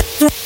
Yeah.